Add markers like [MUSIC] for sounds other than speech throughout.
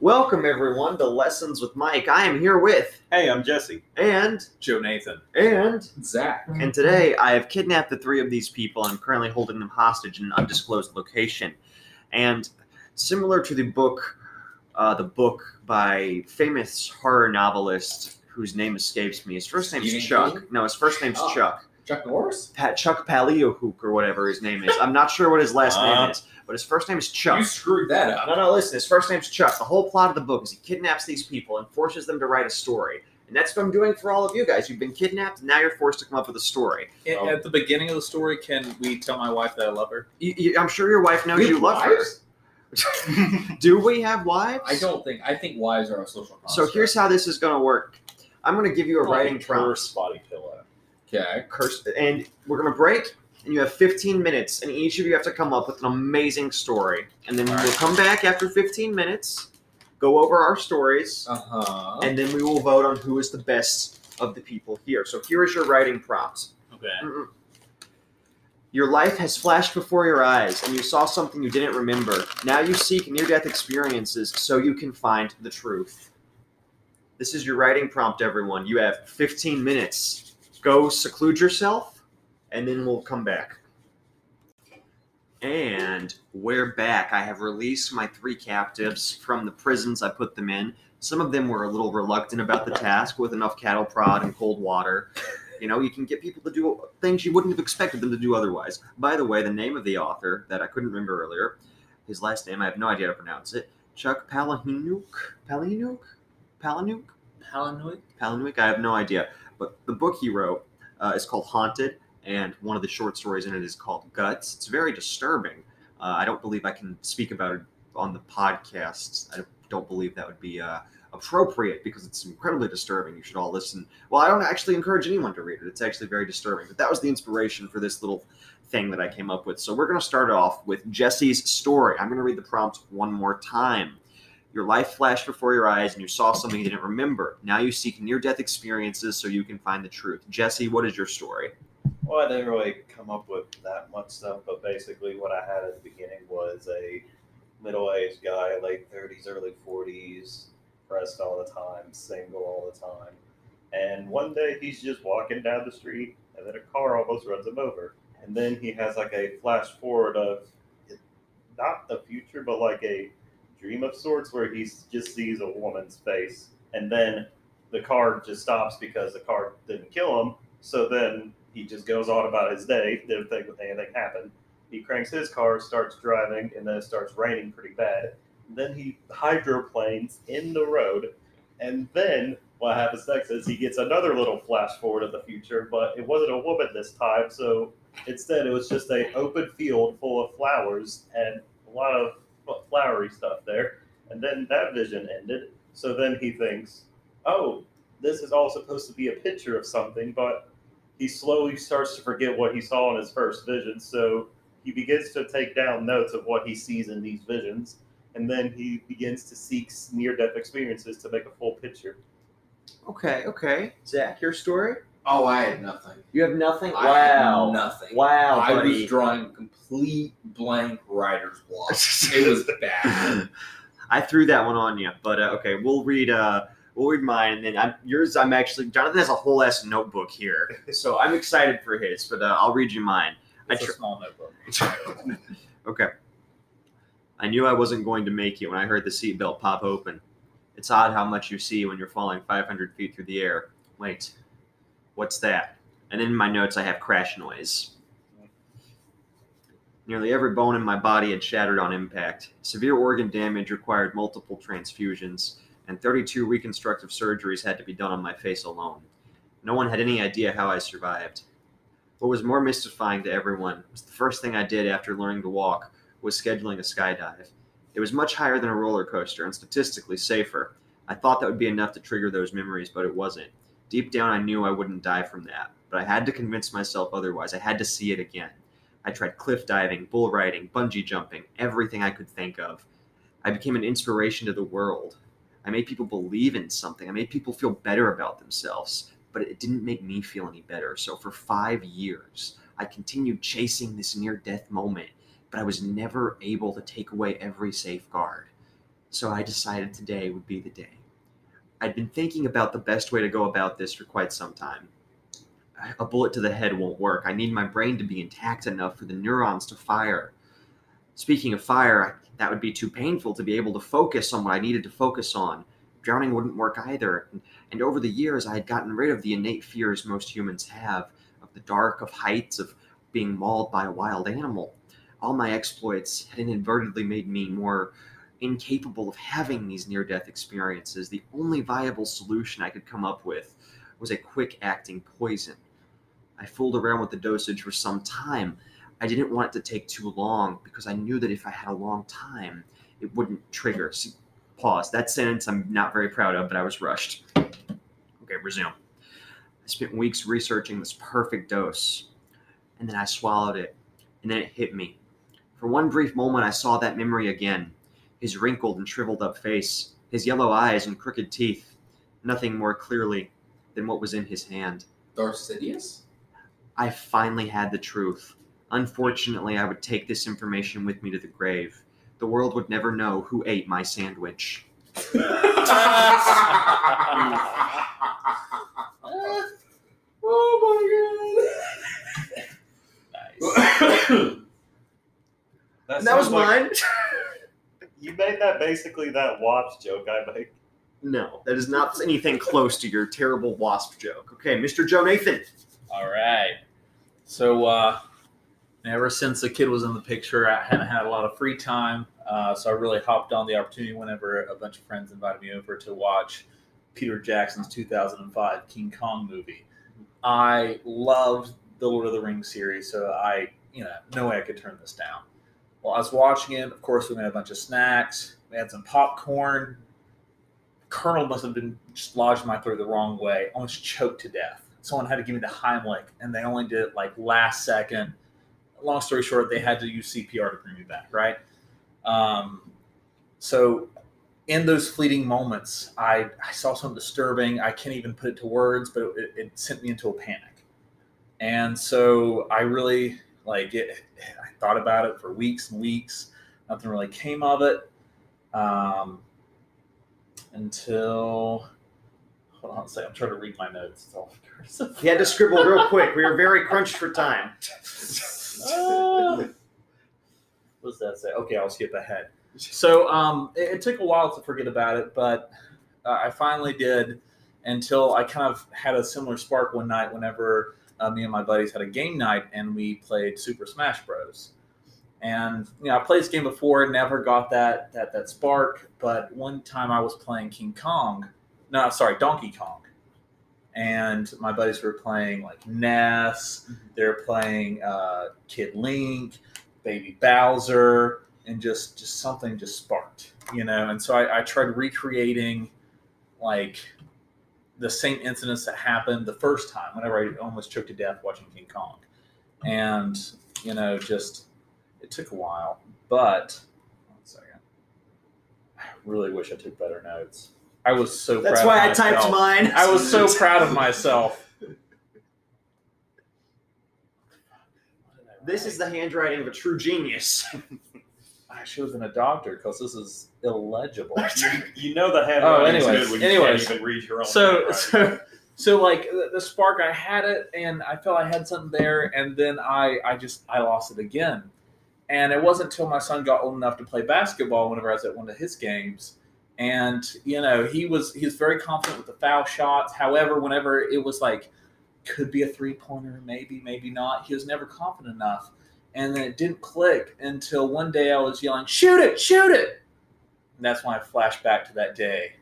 Welcome everyone to Lessons with Mike. I am here with Hey, I'm Jesse. and Jonathan. and Zack. and today I have kidnapped the three of these people and I'm currently holding them hostage in an undisclosed location. And similar to the book, uh, the book by famous horror novelist whose name escapes me. His first name's Stephen Chuck. King? No, his first name's Oh. Chuck. Chuck Norris? Pat Chuck Palahniuk or whatever his name is. I'm not sure what his last Uh. name is, but his first name is Chuck. You screwed that up. No, no, listen. His first name's Chuck. The whole plot of the book is he kidnaps these people and forces them to write a story. And that's what I'm doing for all of you guys. You've been kidnapped, and now you're forced to come up with a story. A- Oh. At the beginning of the story, can we tell my wife that I love her? You, you, I'm sure your wife knows We you love wives? her. [LAUGHS] [LAUGHS] Do we have wives? I don't think. I think wives are a social construct. So here's how this is going to work. I'm going to give you a writing prompt. spotty pillow. Okay. Curse, and we're going to break. And you have 15 minutes, and each of you have to come up with an amazing story. And then All we'll come back after 15 minutes, go over our stories, Uh huh. and then we will vote on who is the best of the people here. So here is your writing prompt. Okay. Mm-mm. Your life has flashed before your eyes, and you saw something you didn't remember. Now you seek near death experiences so you can find the truth. This is your writing prompt, everyone. You have 15 minutes. Go seclude yourself, and then we'll come back. And we're back. I have released my three captives from the prisons I put them in. Some of them were a little reluctant about the task with enough cattle prod and cold water. You know, you can get people to do things you wouldn't have expected them to do otherwise. By the way, the name of the author that I couldn't remember earlier, his last name, I have no idea how to pronounce it. Chuck Palahniuk? Palahniuk? Palahniuk? Palanoid? Palahniuk? I have no idea. But the book he wrote uh, is called Haunted, and one of the short stories in it is called Guts. It's very disturbing. Uh, I don't believe I can speak about it on the podcast. I don't believe that would be uh, appropriate because it's incredibly disturbing. You should all listen. Well, I don't actually encourage anyone to read it. It's actually very disturbing. But that was the inspiration for this little thing that I came up with. So we're going to start off with Jesse's story. I'm going to read the prompt one more time. Your life flashed before your eyes and you saw something you didn't remember. Now you seek near death experiences so you can find the truth. Jesse, what is your story? Well, I didn't really come up with that much stuff, but basically, what I had at the beginning was a middle-aged guy, late thirties, early forties, pressed all the time, single all the time, and one day he's just walking down the street, and then a car almost runs him over, and then he has like a flash forward of not the future, but like a dream of sorts, where he just sees a woman's face, and then the car just stops because the car didn't kill him. So then he just goes on about his day, didn't think anything happened. He cranks his car, starts driving, and then it starts raining pretty bad. then he hydroplanes in the road, and then what happens next is he gets another little flash forward of the future, but it wasn't a woman this time, so instead it was just a open field full of flowers and a lot of flowery stuff there. And then that vision ended. So then he thinks, oh, this is all supposed to be a picture of something, but he slowly starts to forget what he saw in his first vision. So he begins to take down notes of what he sees in these visions, and then he begins to seek near death experiences to make a full picture. Okay, okay. Zack, your story? Oh, I had nothing. You have nothing? I had wow. nothing. Wow, I buddy. was drawing complete blank writer's block. [LAUGHS] it was bad. I threw that one on you, but uh, okay, we'll read. Uh, we'll read mine, and then I'm, yours. I'm actually Jonathan has a whole ass notebook here, so [LAUGHS] I'm excited for his. But uh, I'll read you mine. I It's tr- a small notebook. [LAUGHS] okay. I knew I wasn't going to make it when I heard the seatbelt pop open. It's odd how much you see when you're falling 500 feet through the air. Wait, what's that? And in my notes, I have crash noise. Nearly every bone in my body had shattered on impact. Severe organ damage required multiple transfusions, and 32 reconstructive surgeries had to be done on my face alone. No one had any idea how I survived. What was more mystifying to everyone was the first thing I did after learning to walk was scheduling a skydive. It was much higher than a roller coaster and statistically safer. I thought that would be enough to trigger those memories, but it wasn't. Deep down, I knew I wouldn't die from that, but I had to convince myself otherwise. I had to see it again. I tried cliff diving, bull riding, bungee jumping, everything I could think of. I became an inspiration to the world. I made people believe in something. I made people feel better about themselves, but it didn't make me feel any better. So for five years, I continued chasing this near death moment, but I was never able to take away every safeguard. So I decided today would be the day. I'd been thinking about the best way to go about this for quite some time. A bullet to the head won't work. I need my brain to be intact enough for the neurons to fire. Speaking of fire, that would be too painful to be able to focus on what I needed to focus on. Drowning wouldn't work either. And over the years, I had gotten rid of the innate fears most humans have of the dark, of heights, of being mauled by a wild animal. All my exploits had inadvertently made me more incapable of having these near death experiences. The only viable solution I could come up with was a quick acting poison. I fooled around with the dosage for some time. I didn't want it to take too long because I knew that if I had a long time, it wouldn't trigger. See, pause. That sentence I'm not very proud of, but I was rushed. Okay, resume. I spent weeks researching this perfect dose, and then I swallowed it, and then it hit me. For one brief moment, I saw that memory again his wrinkled and shriveled up face, his yellow eyes and crooked teeth, nothing more clearly than what was in his hand. Darth Sidious? I finally had the truth. Unfortunately, I would take this information with me to the grave. The world would never know who ate my sandwich. [LAUGHS] oh my god. Nice. That, that was like- mine. You made that basically that wasp joke I made. no, that is not anything close to your terrible wasp joke. Okay, Mr. Jonathan. All right. So, uh, ever since the kid was in the picture, I hadn't had a lot of free time. Uh, so I really hopped on the opportunity whenever a bunch of friends invited me over to watch Peter Jackson's 2005 King Kong movie. I loved the Lord of the Rings series, so I, you know, no way I could turn this down. While I was watching it, of course, we made a bunch of snacks. We had some popcorn. Kernel must have been just lodged in my throat the wrong way. Almost choked to death. Someone had to give me the Heimlich, and they only did it like last second. Long story short, they had to use CPR to bring me back, right? Um, so, in those fleeting moments, I, I saw something disturbing. I can't even put it to words, but it, it sent me into a panic. And so I really like it. Thought about it for weeks and weeks. Nothing really came of it um, until. Hold on a second. I'm trying to read my notes. It's all [LAUGHS] cursive. He had to scribble real quick. We were very crunched for time. [LAUGHS] Ah. what does that say? Okay, I'll skip ahead. So um, it, it took a while to forget about it, but uh, I finally did until I kind of had a similar spark one night whenever uh, me and my buddies had a game night and we played Super Smash Bros. And you know, I played this game before, never got that that that spark. But one time I was playing King Kong, no, sorry, Donkey Kong, and my buddies were playing like Ness. They were playing uh, Kid Link, Baby Bowser, and just just something just sparked, you know. And so I, I tried recreating like the same incidents that happened the first time whenever I almost choked to death watching King Kong, and you know just it took a while, but one second. I really wish I took better notes. I was so That's proud why of I typed mine. I was so proud of myself. [LAUGHS] This is the handwriting of a true genius. [LAUGHS] I should have been a doctor because this is illegible. [LAUGHS] You, know the oh, handwriting's anyways, good when you anyways. can't even read your own so, handwriting. [LAUGHS] so, so like the, the spark, I had it, and I felt I had something there, and then I, I just, I lost it again. And it wasn't until my son got old enough to play basketball whenever I was at one of his games, and you know he was he was very confident with the foul shots. However, whenever it was like could be a three pointer, maybe, maybe not, he was never confident enough. And then it didn't click until one day I was yelling, "Shoot it! Shoot it!" And that's when I flashed back to that day,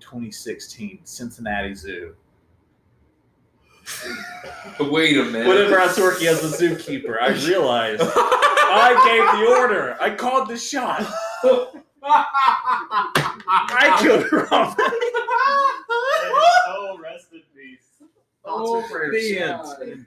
2016, Cincinnati Zoo. [LAUGHS] Wait a minute. Whenever I was working as a zookeeper, I realized [LAUGHS] I gave the order. I called the shot. I killed [LAUGHS] Robin. oh, rest in peace. Oh, Thoughts and prayers. the end.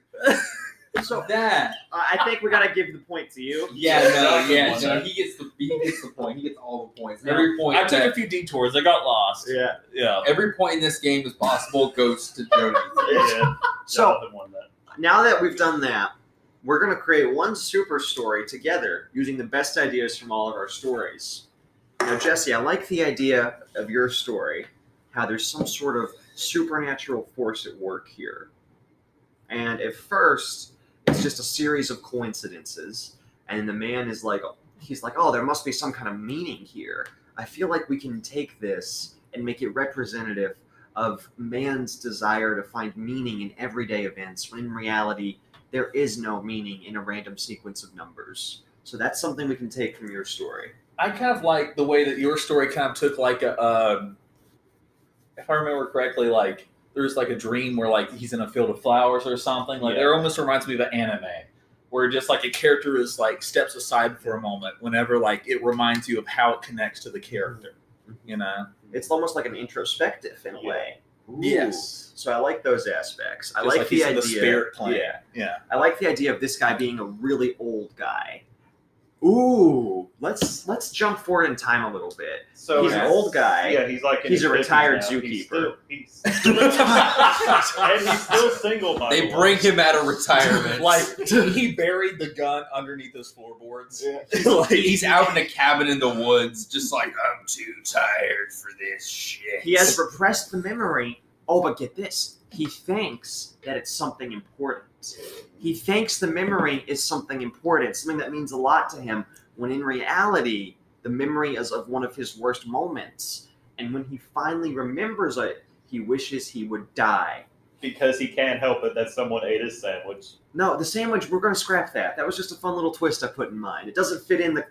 So that. uh, I think we gotta give the point to you. Yeah, no, yeah, no. He gets the he gets the point. He gets all the points. Every point. I took that- a few detours. I got lost. Yeah. Yeah. every point in this game is possible goes to Jody. [LAUGHS] Yeah, So won that. now that we've done that, we're gonna create one super story together using the best ideas from all of our stories. Now, Jesse, I like the idea of your story, how there's some sort of supernatural force at work here. And at first, it's just a series of coincidences, and the man is like, he's like, oh, there must be some kind of meaning here. I feel like we can take this and make it representative of man's desire to find meaning in everyday events, when in reality, there is no meaning in a random sequence of numbers. So that's something we can take from your story. I kind of like the way that your story kind of took like a, um, if I remember correctly, like there's like a dream where like he's in a field of flowers or something. Like Yeah. it almost reminds me of an anime where just like a character is like steps aside for a moment whenever like it reminds you of how it connects to the character. Mm-hmm. You know? It's almost like an introspective in a Yeah. way. Ooh. Yes. So I like those aspects. I Just like, he's the in idea. the spirit plane. Yeah. Yeah. I like the idea of this guy being a really old guy. Ooh, let's let's jump forward in time a little bit. So He's an old guy. Yeah, he's like He's a retired now. zookeeper. He's still, he's [LAUGHS] and he's still single. By They the bring way. him out of retirement. [LAUGHS] Like [LAUGHS] he buried the gun underneath his floorboards. like he's out in a cabin in the woods, just like I'm too tired for this shit. He has repressed the memory. Oh, but get this. He thinks that it's something important. He thinks the memory is something important, something that means a lot to him, when in reality, the memory is of one of his worst moments. And when he finally remembers it, he wishes he would die. because he can't help it that someone ate his sandwich. No, the sandwich, we're going to scrap that. That was just a fun little twist I put in mind. It doesn't fit in the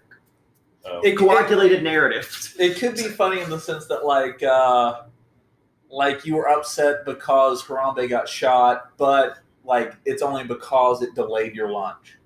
Oh. It- coagulated narrative. it could be funny in the sense that like uh like you were upset because Harambe got shot, but like it's only because it delayed your lunch.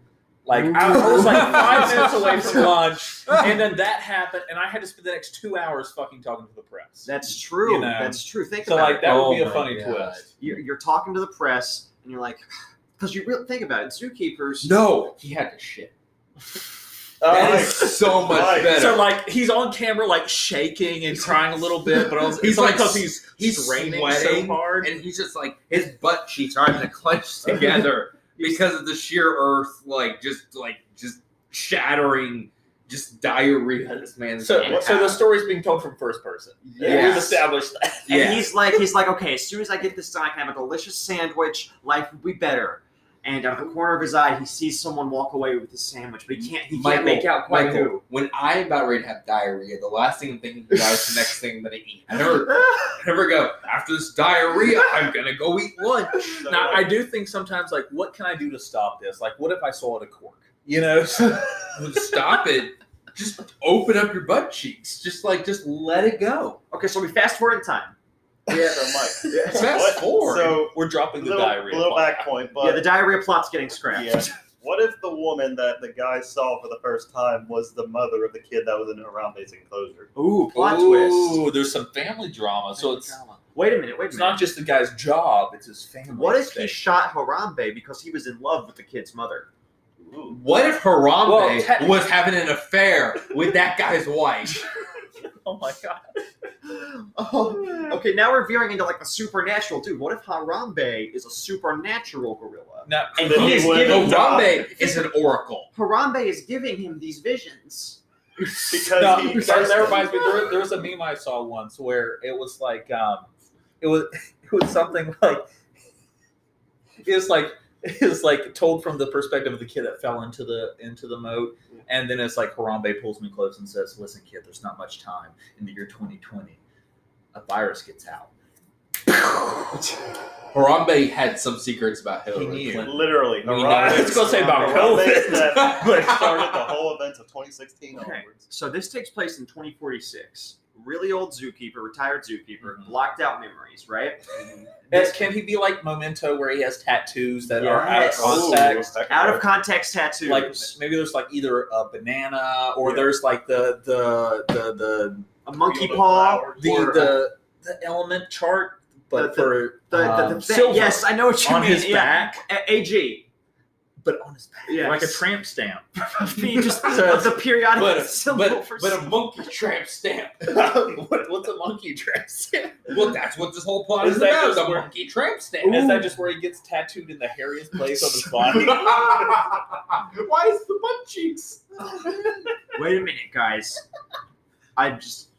Like I, I was like five [LAUGHS] minutes away from lunch, and then that happened, and I had to spend the next two hours fucking talking to the press. That's true. You know. That's true. Think so about like it. that would Oh be a oh funny God. twist. You're, you're talking to the press, and you're like, [SIGHS] because you really think about it. Zookeepers. no, he had to shit. [LAUGHS] Oh, That right. is so much Right. better. So like he's on camera like shaking and crying a little bit, but also, He's it's only like because he's he's straining sweating, so hard. and he's just like his butt cheeks are having to clench [LAUGHS] together because of the sheer earth, like just like just shattering, just diarrhea. This man's So, gonna so the have. story's being told from first person. Yes. We've established that. And Yeah. he's like, he's like, okay, as soon as I get this done, I can have a delicious sandwich. Life will be better. And out of the corner of his eye, he sees someone walk away with his sandwich, but he can't. He Michael, can't make out quite Michael, when I'm about ready to have diarrhea, the last thing I'm thinking about is the next thing that I'm gonna eat. I never. I never go after this diarrhea. I'm gonna go eat lunch. So, [LAUGHS] Now, I do think sometimes, like, what can I do to stop this? Like, what if I swallowed a cork? You know? [LAUGHS] Stop it. Just open up your butt cheeks. Just like, just let it go. okay, so we fast forward in time. Yeah, so Mike. Fast What- forward. So, We're dropping the little, diarrhea. little plot. back point, but yeah, the diarrhea plot's getting scrapped. Yeah. What if the woman that the guy saw for the first time was the mother of the kid that was in Harambe's enclosure? Ooh, plot twist. Ooh, there's some family drama. So it's Wait a minute. Wait a it's minute. not just the guy's job; it's his family. what if he shot Harambe because he was in love with the kid's mother? Ooh. What if Harambe Well, was having an affair with that guy's wife? Oh my god! Oh, [LAUGHS] okay, now we're veering into like a supernatural, dude. What if Harambe is a supernatural gorilla? Now, And he he is giving Harambe is an oracle. Harambe is giving him these visions. Because no, he that, that reminds me. There, there was a meme I saw once where it was like, um, it was [LAUGHS] it was something like it was like [LAUGHS] it was like told from the perspective of the kid that fell into the into the moat, and then it's like Harambe pulls me close and says, "Listen, kid, there's not much time in the year 2020. A virus gets out." [LAUGHS] Harambe had some secrets about He Hillary knew. Clinton. literally. We know Harambe- it's gonna say about Harambe COVID. is [LAUGHS] that- that started the whole events of 2016 Okay. onwards. So this takes place in 2046. Really old zookeeper, retired zookeeper, Mhm. blocked out memories, right? As- can he be like Memento, where he has tattoos that are out of context? Ooh, Out of context tattoos. like maybe there's like either a banana or Yeah. there's like the the the the a monkey paw. flowers. the the, the element chart, but The- for the, the, um, the thing- silver Yes, I know what you on mean. his yeah. back, AG. But on his back, Yes. like a tramp stamp. [LAUGHS] The- just [LAUGHS] So- the periodic But, symbol but, for but a monkey tramp stamp. [LAUGHS] what, what's a monkey tramp stamp? Well, that's what this whole plot Is is, that about. just The where- monkey tramp stamp. Is that just where he gets tattooed in the hairiest place on his body? Why is the butt cheeks? Wait a minute, guys. I just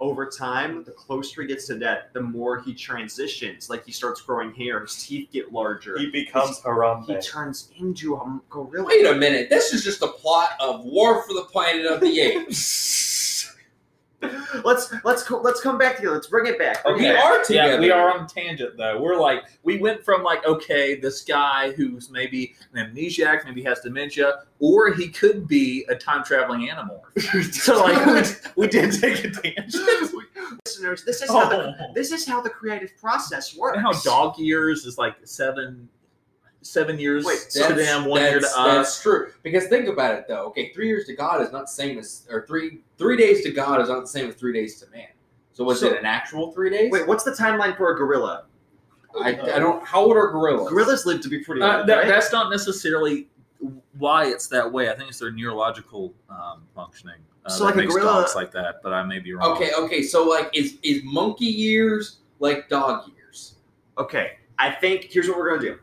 over time, the closer he gets to death, the more he transitions. Like he starts growing hair, his teeth get larger. He becomes he Harambe. He turns into a gorilla. Wait a minute. This is just a plot of War for the Planet of the [LAUGHS] Apes. Let's let's co- let's come back to you. Let's bring it back. Okay. We are together. Yeah, we are on tangent though. We're like we went from like okay, this guy who's maybe an amnesiac, maybe has dementia, or he could be a time traveling animal. [LAUGHS] so like we, we did take a tangent. listeners, this is how the, Oh. this is how the creative process works. And how dog years is like seven seven years Wait, to them, one year to us. That's true. Because think about it though. Okay, three years to God is not the same as or three three days to God is not the same as three days to man. So was So- it an actual three days? Wait, what's the timeline for a gorilla? I, I don't. How old are gorillas? Gorillas live to be pretty Uh, old, that, right? That's not necessarily why it's that way. I think it's their neurological um, functioning. Uh, So, that like, a makes gorilla- dogs like that, but I may be wrong. Okay, okay. So like, is is monkey years like dog years, Okay, I think here's what we're gonna do.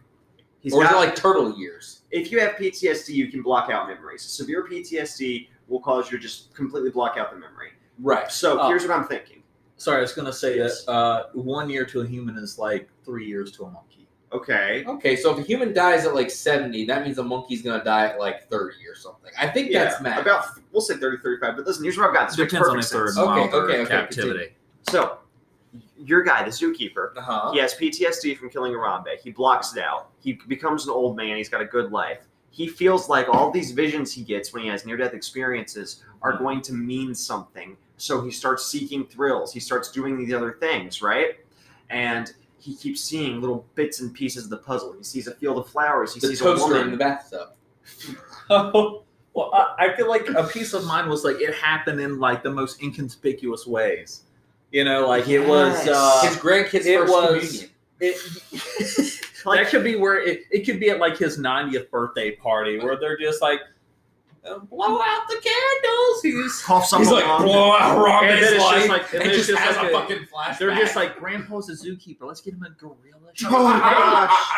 He's or is got, it like turtle years? if you have PTSD, you can block out memories. Severe PTSD will cause you to just completely block out the memory. Right. So Oh. here's what I'm thinking. Sorry, I was going to say Yes. that uh, one year to a human is like three years to a monkey. Okay. Okay, so if a human dies at like seventy, that means a monkey's gonna die at like thirty or something. I think that's math. About we'll say 30, 35. But listen, here's what I've got. This makes Depends on perfect if they're in. Okay, okay, okay, captivity. So your guy, the zookeeper, uh huh. he has PTSD from killing Harambe. He blocks it out. He becomes an old man. He's got a good life. He feels like all these visions he gets when he has near death experiences are going to mean something. So he starts seeking thrills. He starts doing these other things, right? And he keeps seeing little bits and pieces of the puzzle. He sees a field of flowers. He The sees a woman. in the bathtub. Oh, [LAUGHS] well, I, I feel like a piece of mind was like it happened in like the most inconspicuous ways. You know, like it was. Uh, His grandkid's it first was- communion. it, Like- [LAUGHS] that could be where it, it could be at like his 90th birthday party where they're just like uh, blow out the candles. He's Cough He's something like, along. blow out wrong And then it's just life, like- and and just it's just has like a a- fucking flashback. they're just like grandpa's a zookeeper. Let's get him a gorilla. Oh my gosh.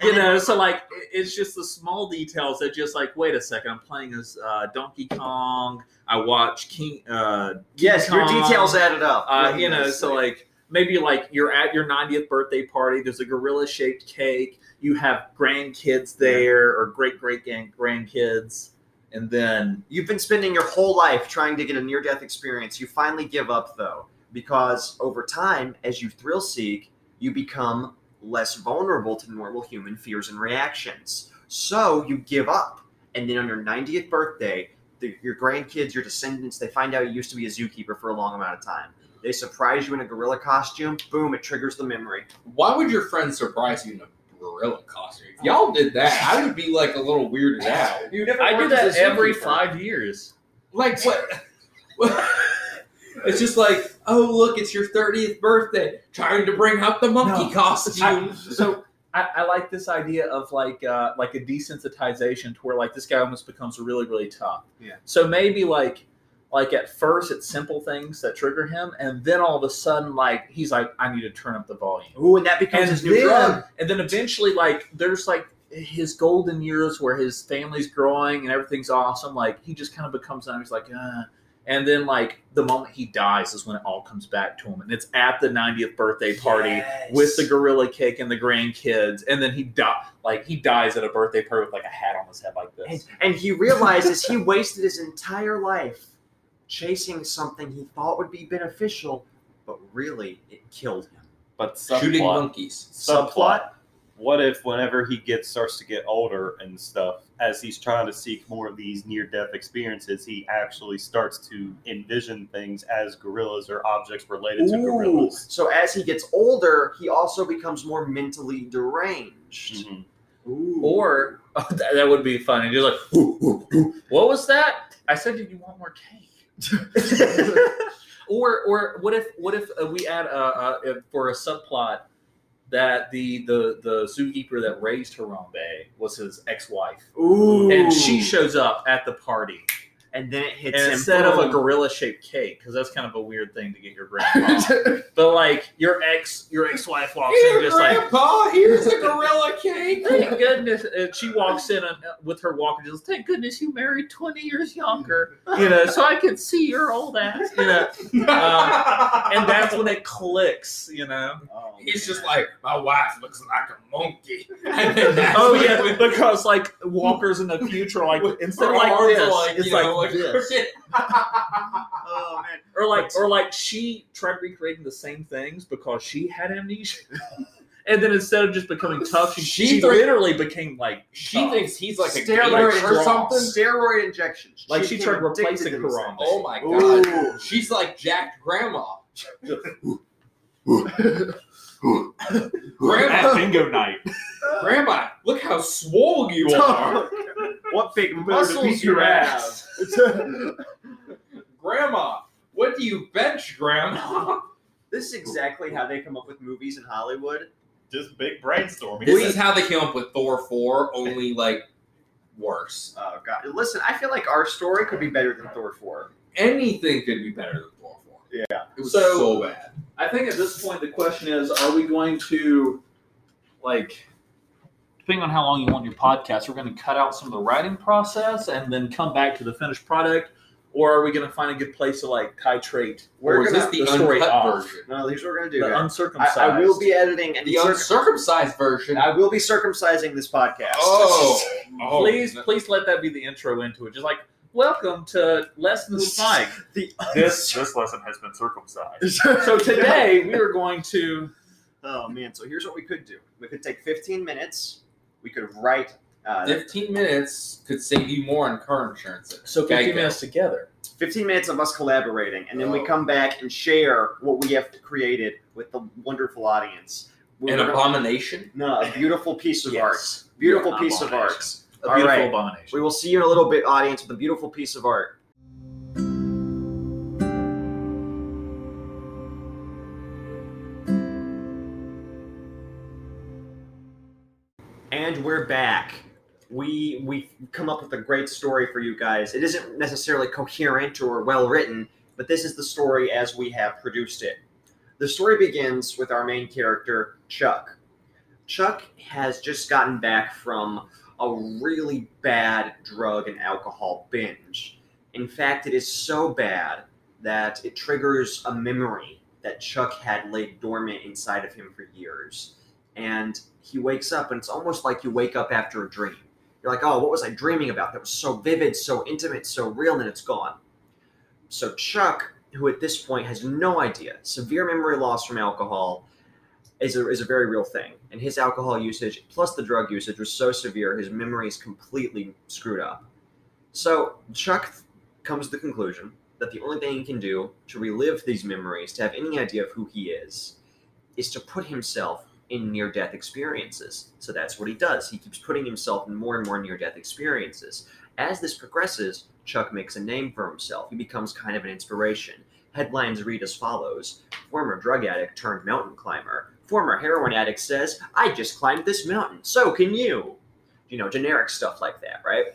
You know, so like it's just the small details that just like wait a second, I'm playing as uh, Donkey Kong. I watch King. Uh, Yes, your details added up. Uh, you know, so like maybe like you're at your 90th birthday party. There's a gorilla shaped cake. You have grandkids there or great great grandkids, and then You've been spending your whole life trying to get a near death experience. You finally give up, though, because over time, as you thrill seek, you become less vulnerable to normal human fears and reactions. So you give up. And then on your 90th birthday, the, your grandkids, your descendants, they find out you used to be a zookeeper for a long amount of time. They surprise you in a gorilla costume. Boom, it triggers the memory. Why would your friends surprise you in a gorilla costume? If y'all did that, I would be like a little weirded [LAUGHS] out. I do worked that every five years. Like what? [LAUGHS] [LAUGHS] what- it's just like, oh look, it's your thirtieth birthday. Trying to bring out the monkey No. costume. So I, I like this idea of like uh, like a desensitization to where like this guy almost becomes really really tough. Yeah. So maybe like like at first it's simple things that trigger him, and then all of a sudden like he's like I need to turn up the volume. Ooh, and that becomes and his new then, drug. and then eventually like there's like his golden years where his family's growing and everything's awesome like he just kind of becomes and he's like uh and then like the moment he dies is when it all comes back to him and it's at the 90th birthday party Yes. with the gorilla cake and the grandkids and then he die like he dies at a birthday party with like a hat on his head like this and he realizes he wasted his entire life chasing something he thought would be beneficial, but really it killed him. But Shooting subplot, monkeys. subplot. What if whenever he gets starts to get older and stuff, as he's trying to seek more of these near death experiences, he actually starts to envision things as gorillas or objects related to gorillas. So as he gets older, he also becomes more mentally deranged. Mhm. Or [LAUGHS] oh, that, that would be funny just like "Ooh, ooh, ooh. what was that i said did you want more cake [LAUGHS] [LAUGHS] or or what if what if uh, we add uh, uh, uh, for a subplot that the the the zookeeper that raised Harambe was his ex-wife Ooh. and she shows up at the party and then it hits and him. instead of a gorilla shaped cake, because that's kind of a weird thing to get your grandma. [LAUGHS] but like your ex, your ex wife walks Here, in just like. Grandpa, here's a gorilla cake. Thank goodness. And she walks in and, uh, with her walker. Just thank goodness you married twenty years younger. You know, so I can see your old ass. You know, Um, and that's when it clicks. You know. Oh, He's just like, my wife looks like a monkey. [LAUGHS] And then that's Oh when- yeah, because like walkers in the future, like instead of like this, are it's you like, know, this. oh man, or like or like she tried recreating the same things because she had amnesia. [LAUGHS] And then instead of just becoming tough, she, She she thought- literally became like She tough. thinks he's like a Steroid gator or something. steroid injections. Like she became tried replacing addicted to these her arms. Oh my god. Ooh. She's like jacked grandma. at grandma, bingo night. grandma, look how swole you [LAUGHS] are. what big Better muscles you your have. ass. [LAUGHS] grandma, what do you bench, grandma? This is exactly how they come up with movies in Hollywood. Just big brainstorming. This is how they came up with Thor 4, only like worse. Oh god! Listen, I feel like our story could be better than Thor four. Anything could be better than Thor 4. Yeah. It was So- so, bad. I think at this point the question is: Are we going to, like, depending on how long you want your podcast, we're going to cut out some of the writing process and then come back to the finished product, or are we going to find a good place to like titrate We're or is gonna this the, the story off. version? No, here's what we're gonna do. the guys. uncircumcised? I, I will be editing and The circ- uncircumcised version. I will be circumcising this podcast. Oh, [LAUGHS] oh, please, please let that be the intro into it. Just like, welcome to Lessons with Mike. The this this lesson has been circumcised. [LAUGHS] So today we are going to. Oh man! So here's what we could do. We could take 15 minutes. We could write. Uh, 15 minutes could save you more on car insurance. So 15 Geico. minutes together. 15 minutes of us collaborating, and then we Oh. come back and share what we have created with the wonderful audience. We're An gonna- abomination? no, a beautiful piece of Yes. art. Beautiful An piece of art. abomination. A All beautiful right. abomination. We will see you in a little bit, audience, with a beautiful piece of art. And we're back. We we come up with a great story for you guys. It isn't necessarily coherent or well written, but this is the story as we have produced it. The story begins with our main character, Chuck. Chuck has just gotten back from a really bad drug and alcohol binge. In fact, it is so bad that it triggers a memory that Chuck had laid dormant inside of him for years. And he wakes up, and it's almost like you wake up after a dream. You're like, oh, what was I dreaming about? That was so vivid, so intimate, so real, and then it's gone. So Chuck, who at this point has no idea, severe memory loss from alcohol is a, is a very real thing. And his alcohol usage plus the drug usage was so severe, his memory is completely screwed up. So Chuck comes to the conclusion that the only thing he can do to relive these memories, to have any idea of who he is, is to put himself in near death experiences. So that's what he does. He keeps putting himself in more and more near death experiences. As this progresses, Chuck makes a name for himself. He becomes kind of an inspiration. Headlines read as follows Former drug addict turned mountain climber. Former heroin addict says, I just climbed this mountain. So can you. You know, generic stuff like that, right?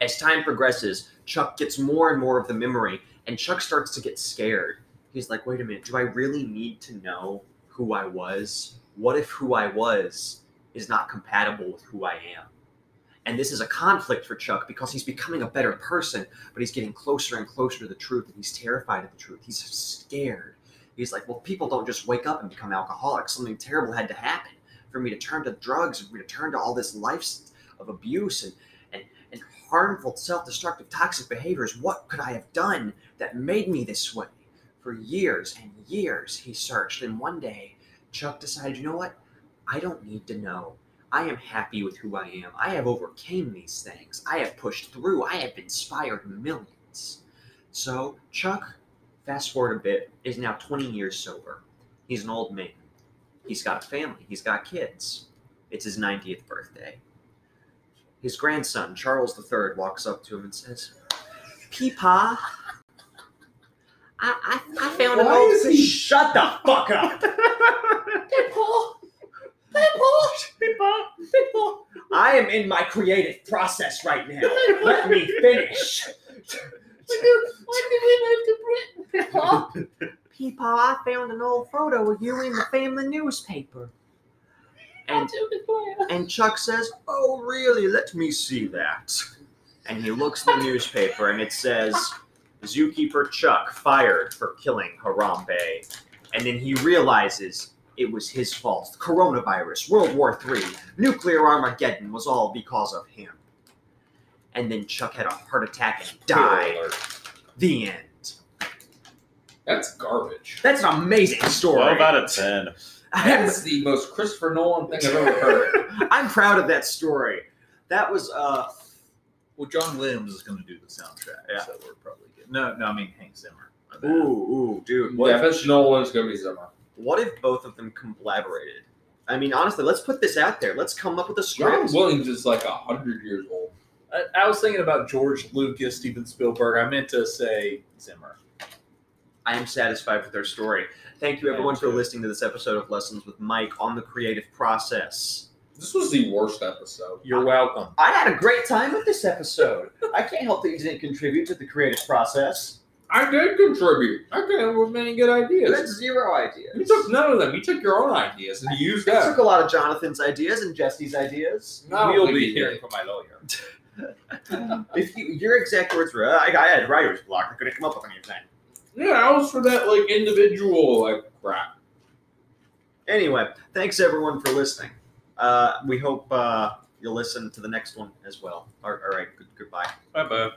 As time progresses, Chuck gets more and more of the memory, and Chuck starts to get scared. He's like, wait a minute, do I really need to know who I was? What if who I was is not compatible with who I am? And this is a conflict for Chuck because he's becoming a better person, but he's getting closer and closer to the truth, and he's terrified of the truth. He's scared. He's like, well, people don't just wake up and become alcoholics. Something terrible had to happen for me to turn to drugs, for me to turn to all this life of abuse and, and, and harmful, self destructive, toxic behaviors. What could I have done that made me this way? For years and years, he searched, and one day, Chuck decided, you know what? I don't need to know. I am happy with who I am. I have overcame these things. I have pushed through. I have inspired millions. So, Chuck, fast forward a bit, is now 20 years sober. He's an old man. He's got a family. He's got kids. It's his 90th birthday. His grandson, Charles III, walks up to him and says, Peepaw, I, I, I found an Why old... is he- Shut the fuck up! People, people, people, people. I am in my creative process right now. Let me finish. When did, when did we move to Britain, Peepaw? Peepaw, I found an old photo of you in the family newspaper. And, and Chuck says, Oh, really? Let me see that. And he looks in the newspaper and it says, Zookeeper Chuck fired for killing Harambe. And then he realizes it was his fault. Coronavirus, World War III, nuclear Armageddon was all because of him. And then Chuck had a heart attack and died. Alert. The end. That's garbage. That's an amazing story. Twelve out of ten. That's the most Christopher Nolan thing I've ever heard. [LAUGHS] I'm proud of that story. That was uh Well, John Williams is going to do the soundtrack, Yeah. so we're probably good. No, no, I mean Hans Zimmer. Ooh ooh dude. yeah, What if it's Nolan, it's gonna be Zimmer. what if both of them collaborated? I mean, honestly, let's put this out there. Let's come up with a script. John. Williams is like a hundred years old. I, I was thinking about George Lucas, Steven Spielberg. I meant to say Zimmer. I am satisfied with their story. Thank you, everyone, for listening to this episode of Lessons with Mike on the creative process. This was the worst episode. You're welcome. I had a great time with this episode. I can't help that you didn't contribute to the creative process. I did contribute. I came up with many good You ideas. had zero ideas. You took none of them. You took your own ideas and you used I them. took a lot of Jonathan's ideas and Jesse's ideas. No, we'll be you hearing from my lawyer. [LAUGHS] [LAUGHS] If you, your exact words were, I, I had writer's block. I couldn't come up with anything. Yeah, I was for that like individual like crap. Anyway, thanks everyone for listening. Uh, we hope uh, you'll listen to the next one as well. All all right, good, goodbye. Bye bye.